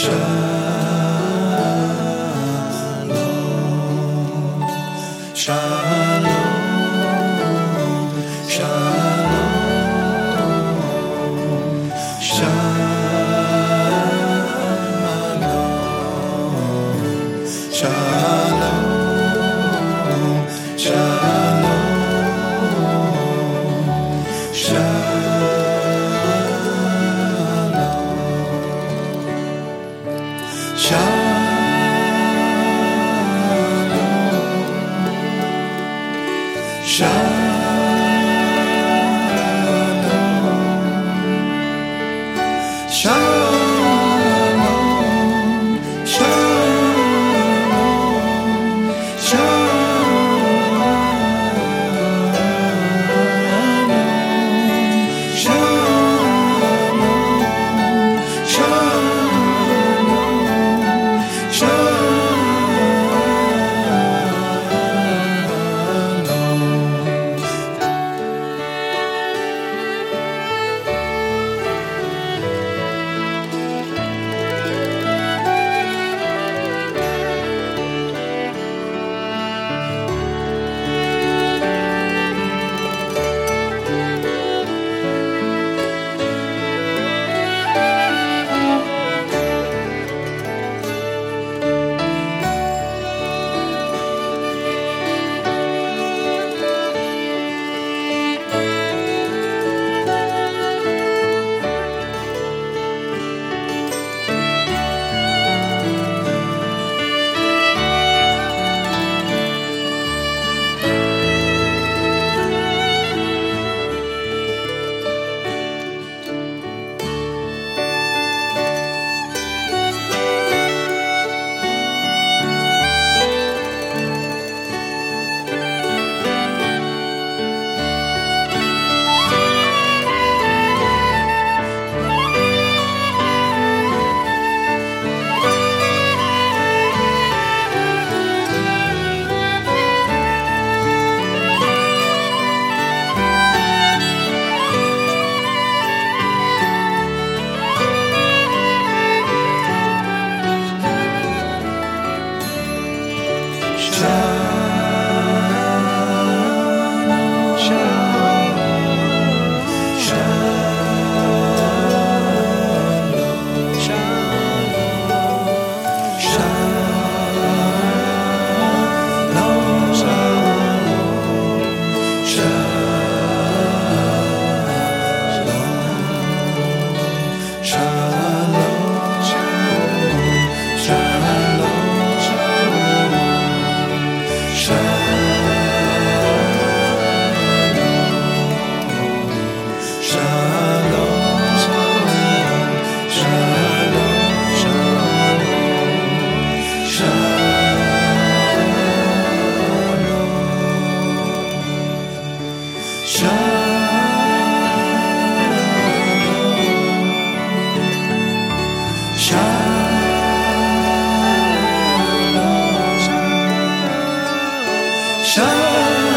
Shine. Shalom. Shalom. Shalom.